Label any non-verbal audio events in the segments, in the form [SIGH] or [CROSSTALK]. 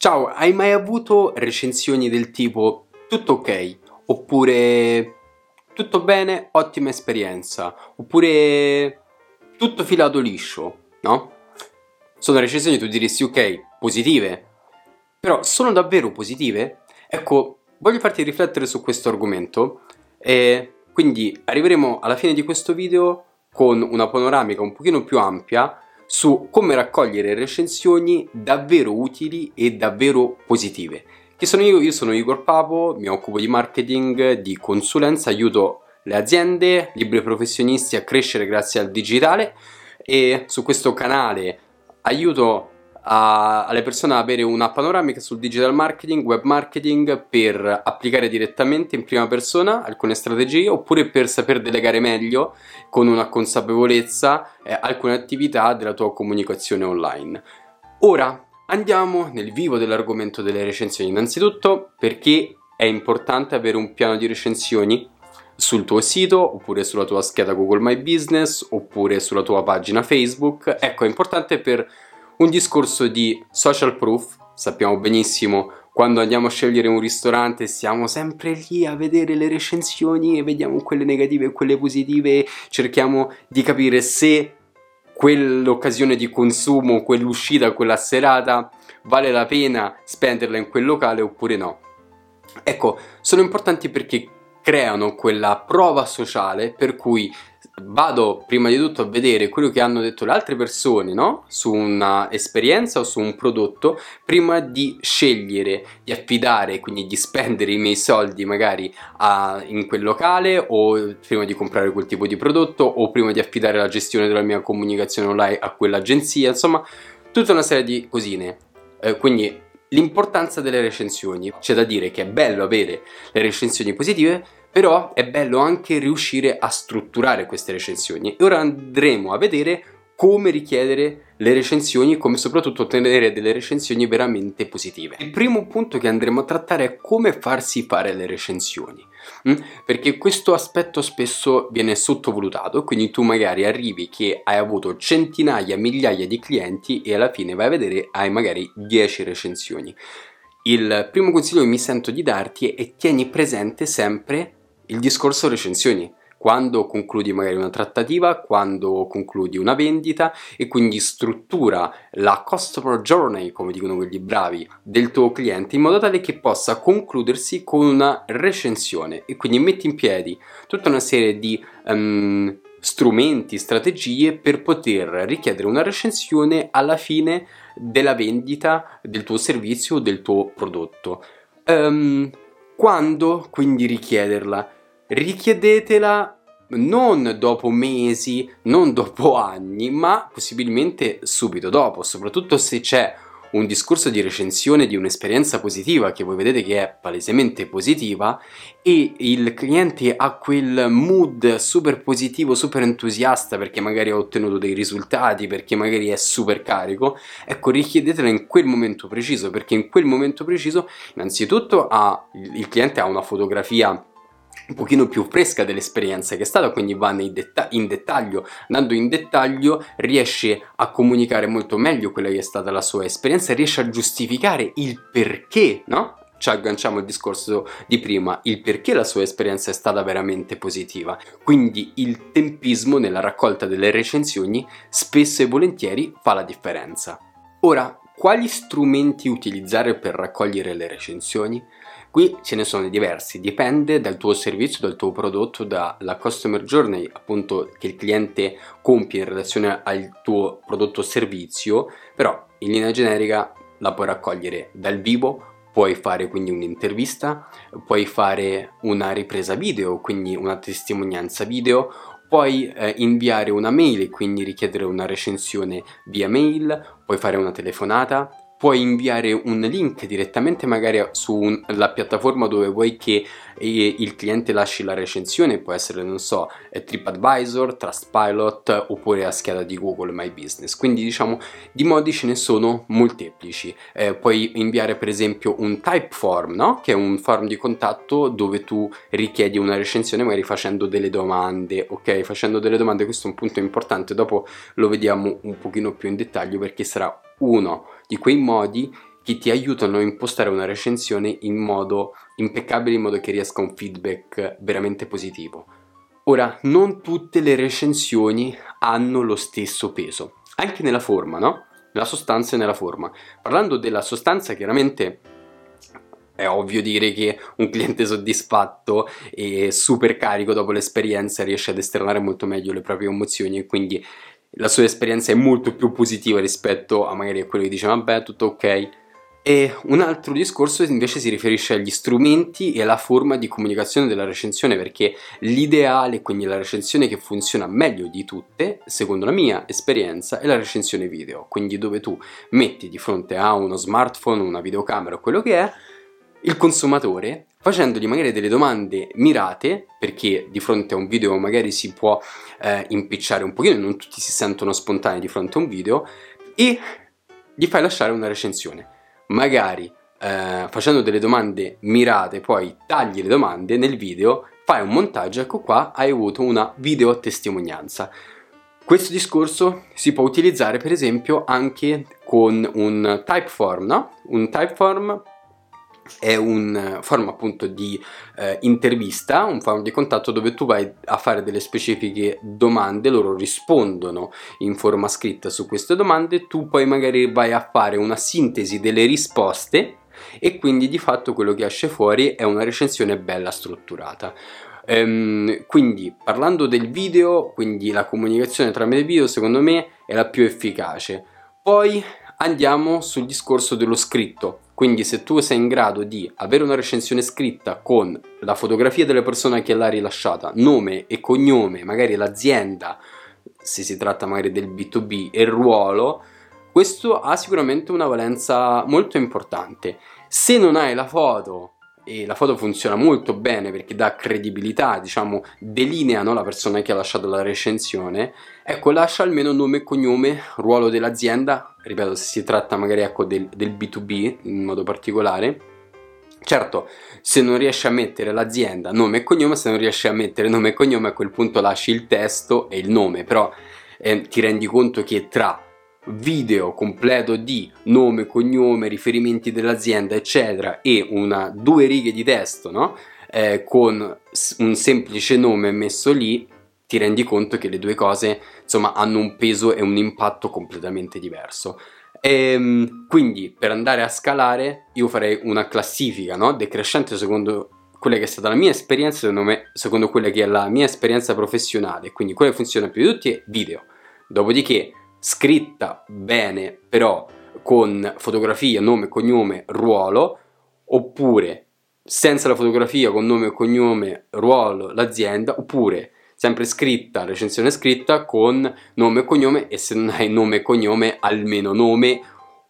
Ciao, hai mai avuto recensioni del tipo tutto ok? Oppure tutto bene, ottima esperienza? Oppure tutto filato liscio, no? Sono recensioni tu diresti ok, positive, però sono davvero positive? Ecco, voglio farti riflettere su questo argomento e quindi arriveremo alla fine di questo video con una panoramica un pochino più ampia su come raccogliere recensioni davvero utili e davvero positive. Chi sono io? Io sono Igor Papo, mi occupo di marketing, di consulenza, aiuto le aziende, libri professionisti a crescere grazie al digitale e su questo canale aiuto a, alle persone ad avere una panoramica sul digital marketing, web marketing per applicare direttamente in prima persona alcune strategie oppure per saper delegare meglio con una consapevolezza eh, alcune attività della tua comunicazione online. Ora andiamo nel vivo dell'argomento delle recensioni. Innanzitutto perché è importante avere un piano di recensioni sul tuo sito oppure sulla tua scheda Google My Business oppure sulla tua pagina Facebook. Ecco, è importante per un discorso di social proof, sappiamo benissimo quando andiamo a scegliere un ristorante siamo sempre lì a vedere le recensioni e vediamo quelle negative e quelle positive, cerchiamo di capire se quell'occasione di consumo, quell'uscita, quella serata vale la pena spenderla in quel locale oppure no. Ecco, sono importanti perché creano quella prova sociale per cui vado prima di tutto a vedere quello che hanno detto le altre persone no? su un'esperienza o su un prodotto prima di scegliere di affidare quindi di spendere i miei soldi magari a, in quel locale o prima di comprare quel tipo di prodotto o prima di affidare la gestione della mia comunicazione online a quell'agenzia insomma tutta una serie di cosine eh, quindi l'importanza delle recensioni c'è da dire che è bello avere le recensioni positive però è bello anche riuscire a strutturare queste recensioni e ora andremo a vedere come richiedere le recensioni e come soprattutto ottenere delle recensioni veramente positive. Il primo punto che andremo a trattare è come farsi fare le recensioni, mm? perché questo aspetto spesso viene sottovalutato, quindi tu magari arrivi che hai avuto centinaia, migliaia di clienti e alla fine vai a vedere hai magari 10 recensioni. Il primo consiglio che mi sento di darti è tieni presente sempre il discorso recensioni, quando concludi magari una trattativa, quando concludi una vendita e quindi struttura la customer journey, come dicono quelli bravi, del tuo cliente in modo tale che possa concludersi con una recensione e quindi metti in piedi tutta una serie di um, strumenti, strategie per poter richiedere una recensione alla fine della vendita del tuo servizio o del tuo prodotto. Um, quando quindi richiederla? Richiedetela non dopo mesi, non dopo [LAUGHS] anni, ma possibilmente subito dopo, soprattutto se c'è un discorso di recensione di un'esperienza positiva che voi vedete che è palesemente positiva e il cliente ha quel mood super positivo, super entusiasta perché magari ha ottenuto dei risultati, perché magari è super carico, ecco richiedetela in quel momento preciso perché in quel momento preciso innanzitutto ha, il cliente ha una fotografia un pochino più fresca dell'esperienza che è stata, quindi va detta- in dettaglio, andando in dettaglio riesce a comunicare molto meglio quella che è stata la sua esperienza, riesce a giustificare il perché, no? Ci agganciamo al discorso di prima, il perché la sua esperienza è stata veramente positiva. Quindi il tempismo nella raccolta delle recensioni spesso e volentieri fa la differenza. Ora, quali strumenti utilizzare per raccogliere le recensioni? Qui ce ne sono diversi, dipende dal tuo servizio, dal tuo prodotto, dalla customer journey appunto che il cliente compie in relazione al tuo prodotto o servizio, però in linea generica la puoi raccogliere dal vivo, puoi fare quindi un'intervista, puoi fare una ripresa video, quindi una testimonianza video, puoi eh, inviare una mail e quindi richiedere una recensione via mail, puoi fare una telefonata, puoi inviare un link direttamente magari sulla piattaforma dove vuoi che eh, il cliente lasci la recensione, può essere, non so, eh, TripAdvisor, Trustpilot oppure a scheda di Google My Business. Quindi diciamo di modi ce ne sono molteplici. Eh, puoi inviare per esempio un type form, no? che è un form di contatto dove tu richiedi una recensione magari facendo delle domande, ok? Facendo delle domande, questo è un punto importante, dopo lo vediamo un pochino più in dettaglio perché sarà uno di quei modi che ti aiutano a impostare una recensione in modo impeccabile, in modo che riesca un feedback veramente positivo. Ora, non tutte le recensioni hanno lo stesso peso, anche nella forma, no? La sostanza e nella forma. Parlando della sostanza, chiaramente è ovvio dire che un cliente soddisfatto e super carico dopo l'esperienza riesce ad esternare molto meglio le proprie emozioni e quindi la sua esperienza è molto più positiva rispetto a magari a quello che dice vabbè tutto ok. E un altro discorso invece si riferisce agli strumenti e alla forma di comunicazione della recensione perché l'ideale, quindi la recensione che funziona meglio di tutte, secondo la mia esperienza, è la recensione video, quindi dove tu metti di fronte a uno smartphone, una videocamera o quello che è, il consumatore facendogli magari delle domande mirate, perché di fronte a un video magari si può eh, impicciare un pochino, non tutti si sentono spontanei di fronte a un video, e gli fai lasciare una recensione. Magari eh, facendo delle domande mirate, poi tagli le domande nel video, fai un montaggio, ecco qua hai avuto una video testimonianza. Questo discorso si può utilizzare per esempio anche con un typeform, no? Un typeform è un forma appunto di eh, intervista, un form di contatto dove tu vai a fare delle specifiche domande, loro rispondono in forma scritta su queste domande, tu poi magari vai a fare una sintesi delle risposte e quindi di fatto quello che esce fuori è una recensione bella strutturata. Ehm, quindi parlando del video, quindi la comunicazione tramite video secondo me è la più efficace. Poi andiamo sul discorso dello scritto. Quindi se tu sei in grado di avere una recensione scritta con la fotografia della persona che l'ha rilasciata, nome e cognome, magari l'azienda, se si tratta magari del B2B e il ruolo, questo ha sicuramente una valenza molto importante. Se non hai la foto e la foto funziona molto bene perché dà credibilità, diciamo, delinea no, la persona che ha lasciato la recensione, ecco, lascia almeno nome e cognome, ruolo dell'azienda, ripeto, se si tratta magari ecco, del, del B2B in modo particolare. Certo, se non riesci a mettere l'azienda, nome e cognome, se non riesci a mettere nome e cognome, a quel punto lasci il testo e il nome, però eh, ti rendi conto che tra video completo di nome, cognome, riferimenti dell'azienda, eccetera, e una, due righe di testo, no? Eh, con un semplice nome messo lì, ti rendi conto che le due cose, insomma, hanno un peso e un impatto completamente diverso. E, ehm, quindi, per andare a scalare, io farei una classifica, no? Decrescente secondo quella che è stata la mia esperienza, secondo me, secondo quella che è la mia esperienza professionale, quindi quella che funziona più di tutti è video. Dopodiché scritta bene, però con fotografia, nome, cognome, ruolo, oppure senza la fotografia con nome, cognome, ruolo, l'azienda, oppure sempre scritta, recensione scritta con nome e cognome e se non hai nome e cognome almeno nome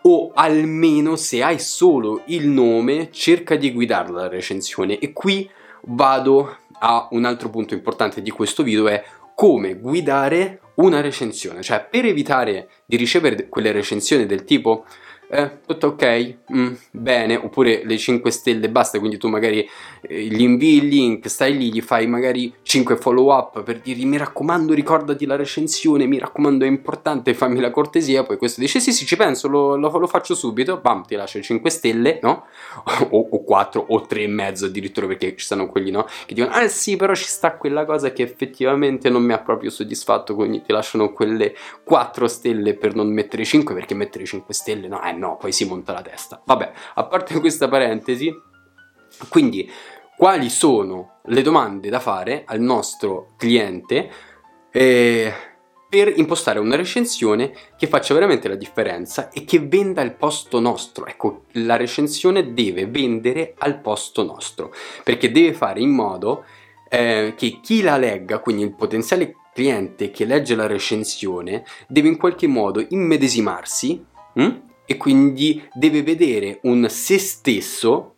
o almeno se hai solo il nome cerca di guidare la recensione. E qui vado a un altro punto importante di questo video è come guidare una recensione, cioè per evitare di ricevere quelle recensioni del tipo eh, tutto ok, mm, bene, oppure le 5 stelle basta, quindi tu magari eh, gli invii il link, stai lì, gli fai magari 5 follow up per dirgli mi raccomando ricordati la recensione, mi raccomando è importante, fammi la cortesia, poi questo dice sì sì ci penso, lo, lo, lo faccio subito, bam ti lascio 5 stelle, no? [LAUGHS] o, o 4 o 3 e mezzo addirittura perché ci sono quelli no? che dicono ah sì però ci sta quella cosa che effettivamente non mi ha proprio soddisfatto, quindi ti lasciano quelle 4 stelle per non mettere 5 perché mettere 5 stelle no, eh no, poi si monta la testa. Vabbè, a parte [LAUGHS] questa parentesi, quindi quali sono le domande da fare al nostro cliente eh, per impostare una recensione che faccia veramente la differenza e che venda al posto nostro. Ecco, la recensione deve vendere al posto nostro, perché deve fare in modo eh, che chi la legga, quindi il potenziale cliente che legge la recensione, deve in qualche modo immedesimarsi hm? E quindi deve vedere un se stesso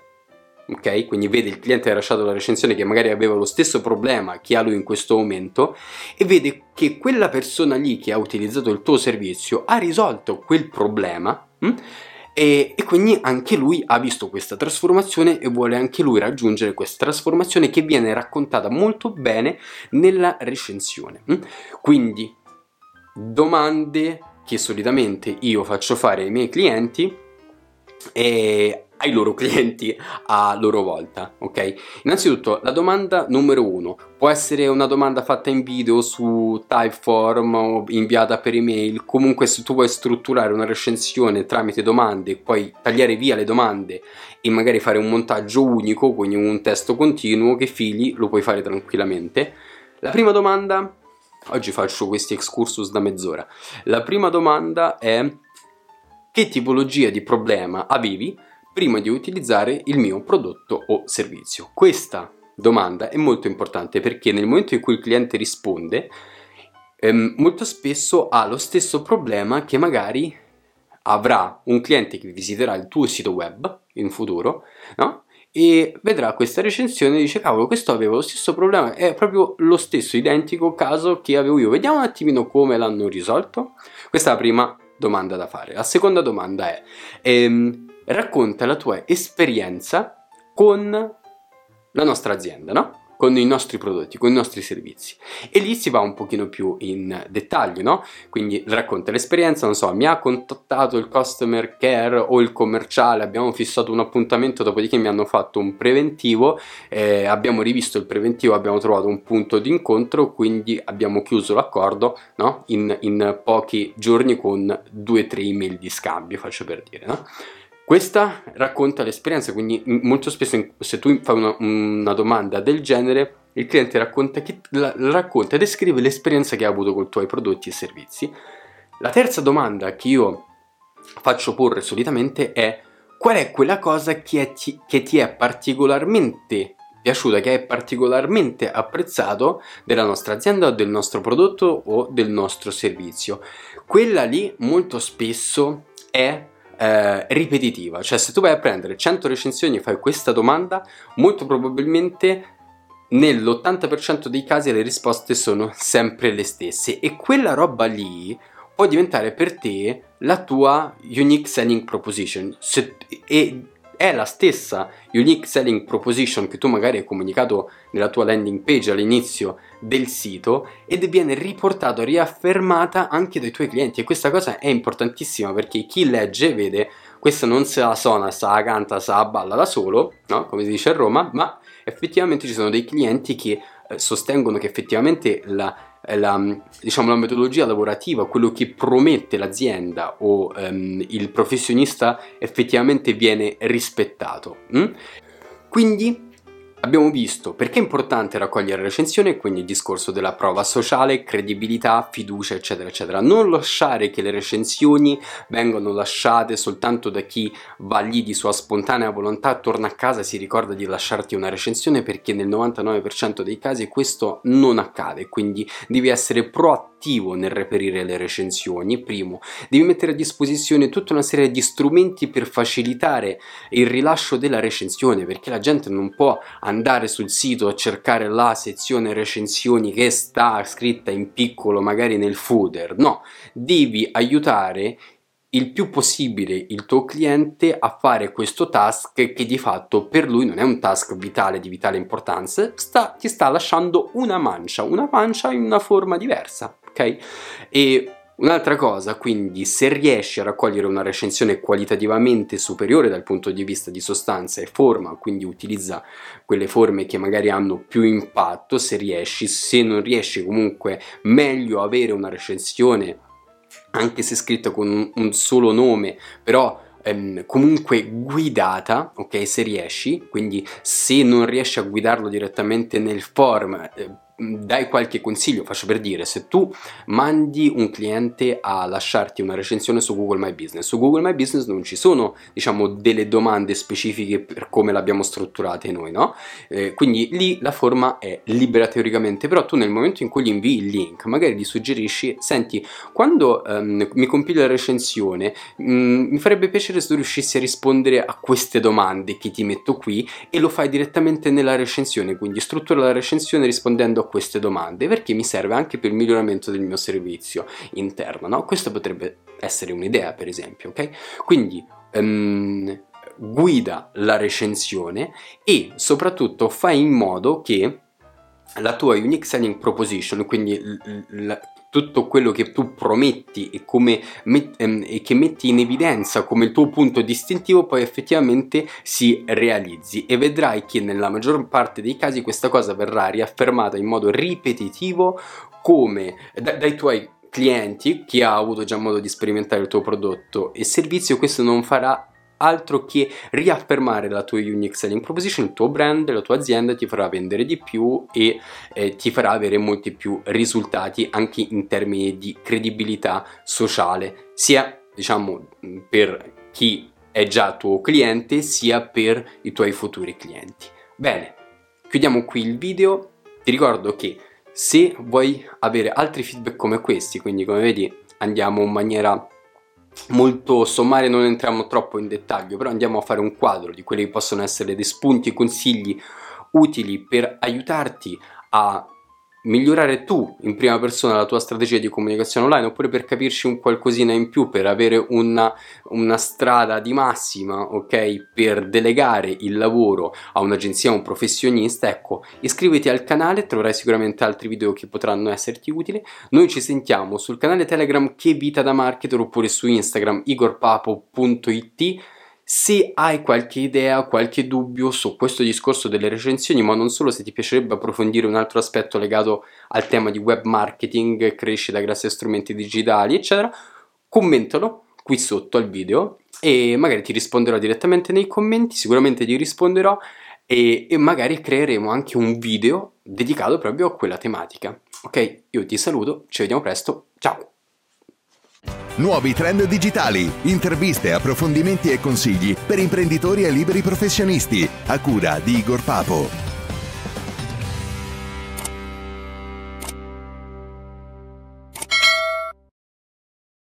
ok? Quindi vede il cliente che ha lasciato la recensione che magari aveva lo stesso problema che ha lui in questo momento e vede che quella persona lì che ha utilizzato il tuo servizio ha risolto quel problema hm? e, e, quindi anche lui ha visto questa trasformazione e vuole anche lui raggiungere questa trasformazione che viene raccontata molto bene nella recensione. Hm? Quindi domande che solitamente io faccio fare ai miei clienti e ai loro [LAUGHS] clienti a loro volta, ok? Innanzitutto la domanda numero uno può essere una domanda fatta in video su Typeform o inviata per email, comunque se tu vuoi strutturare una recensione tramite domande, puoi tagliare via le domande e magari fare un montaggio unico, quindi un testo continuo che fili, lo puoi fare tranquillamente. La prima domanda, oggi faccio questi excursus da mezz'ora, la prima domanda è che tipologia di problema avevi prima di utilizzare il mio prodotto o servizio? Questa domanda è molto importante perché nel momento in cui il cliente risponde, ehm, molto spesso ha lo stesso problema che magari avrà un cliente che visiterà il tuo sito web in futuro, no? E vedrà questa recensione e dice: Cavolo, questo aveva lo stesso problema, è proprio lo stesso identico caso che avevo io. Vediamo un attimino come l'hanno risolto. Questa è la prima domanda da fare. La seconda domanda è: ehm, racconta la tua esperienza con la nostra azienda, no? Con i nostri prodotti, con i nostri servizi. E lì si va un pochino più in dettaglio, no? Quindi racconta l'esperienza, non so, mi ha contattato il customer care o il commerciale, abbiamo fissato un appuntamento, dopodiché mi hanno fatto un preventivo, eh, abbiamo rivisto il preventivo, abbiamo trovato un punto di incontro, quindi abbiamo chiuso l'accordo, no? In, in pochi giorni con due o tre email di scambio, faccio per dire, no? Questa racconta l'esperienza, quindi molto spesso se tu fai una, una domanda del genere, il cliente racconta, la, racconta e descrive l'esperienza che ha avuto con i tuoi prodotti e servizi. La terza domanda che io faccio porre solitamente è qual è quella cosa che, è, che ti è particolarmente piaciuta, che è particolarmente apprezzato della nostra azienda del nostro prodotto o del nostro servizio. Quella lì molto spesso è eh, ripetitiva, cioè se tu vai a prendere 100 recensioni e fai questa domanda, molto probabilmente nell'80% dei casi le risposte sono sempre le stesse. E quella roba lì può diventare per te la tua unique selling proposition. Se, e è la stessa unique selling proposition che tu magari hai comunicato nella tua landing page all'inizio del sito ed viene riportato, riaffermata anche dai tuoi clienti e questa cosa è importantissima perché chi legge vede questa non se la suona, se la canta, se la balla da solo, no? come si dice a Roma, ma effettivamente ci sono dei clienti che eh, sostengono che effettivamente la la, diciamo, la metodologia lavorativa, quello che promette l'azienda o um, il professionista effettivamente viene rispettato. Mm? Quindi Abbiamo visto perché è importante raccogliere recensioni, quindi il discorso della prova sociale, credibilità, fiducia, eccetera, eccetera. Non lasciare che le recensioni vengano lasciate soltanto da chi va lì di sua spontanea volontà, torna a casa e si ricorda di lasciarti una recensione perché nel 99% dei casi questo non accade, quindi devi essere proattivo nel reperire le recensioni. Primo, devi mettere a disposizione tutta una serie di strumenti per facilitare il rilascio della recensione perché la gente non può andare sul sito a cercare la sezione recensioni che sta scritta in piccolo magari nel footer, no, devi aiutare il più possibile il tuo cliente a fare questo task che di fatto per lui non è un task vitale di vitale importanza, sta, ti sta lasciando una mancia, una mancia in una forma diversa, ok? E Un'altra cosa, quindi, se riesci a raccogliere una recensione qualitativamente superiore dal punto di vista di sostanza e forma, quindi utilizza quelle forme che magari hanno più impatto, se riesci, se non riesci comunque meglio avere una recensione anche se scritta con un, solo nome, però ehm, comunque guidata, ok, se riesci, quindi se non riesci a guidarlo direttamente nel form, eh, dai qualche consiglio, faccio per dire, se tu mandi un cliente a lasciarti una recensione su Google My Business, su Google My Business non ci sono, diciamo, delle domande specifiche per come l'abbiamo strutturate noi, no? Eh, quindi lì la forma è libera teoricamente, però tu nel momento in cui gli invii il link, magari gli suggerisci, senti, quando um, mi compili la recensione, um, mi farebbe piacere se tu riuscissi a rispondere a queste domande che ti metto qui e lo fai direttamente nella recensione, quindi struttura la recensione rispondendo a queste domande perché mi serve anche per il miglioramento del mio servizio interno, no? Questa potrebbe essere un'idea, per esempio, ok? Quindi um, guida la recensione e soprattutto fai in modo che la tua unique selling proposition, quindi l- l- tutto quello che tu prometti e, come, ehm, e, che metti in evidenza come il tuo punto distintivo poi effettivamente si realizzi e vedrai che nella maggior parte dei casi questa cosa verrà riaffermata in modo ripetitivo come da, dai tuoi clienti, chi ha avuto già modo di sperimentare il tuo prodotto e servizio, questo non farà altro che riaffermare la tua unique selling proposition, il tuo brand, la tua azienda ti farà vendere di più e eh, ti farà avere molti più risultati anche in termini di credibilità sociale, sia diciamo per chi è già tuo cliente sia per i tuoi futuri clienti. Bene, chiudiamo qui il video. Ti ricordo che se vuoi avere altri feedback come questi, quindi come vedi andiamo in maniera molto sommaria, non entriamo troppo in dettaglio, però andiamo a fare un quadro di quelli che possono essere dei spunti e consigli utili per aiutarti a migliorare tu in prima persona la tua strategia di comunicazione online oppure per capirci un qualcosina in più, per avere una, una strada di massima, ok? Per delegare il lavoro a un'agenzia, a un professionista, ecco, iscriviti al canale, troverai sicuramente altri video che potranno esserti utili. Noi ci sentiamo sul canale Telegram Che Vita da Marketer oppure su Instagram igorpapo.it se hai qualche idea, qualche dubbio su questo discorso delle recensioni, ma non solo se ti piacerebbe approfondire un altro aspetto legato al tema di web marketing, crescita grazie a strumenti digitali, eccetera, commentalo qui sotto al video e magari ti risponderò direttamente nei commenti, sicuramente ti risponderò e, e magari creeremo anche un video dedicato proprio a quella tematica. Ok, io ti saluto, ci vediamo presto, ciao! Nuovi trend digitali, interviste, approfondimenti e consigli per imprenditori e liberi professionisti. A cura di Igor Papo.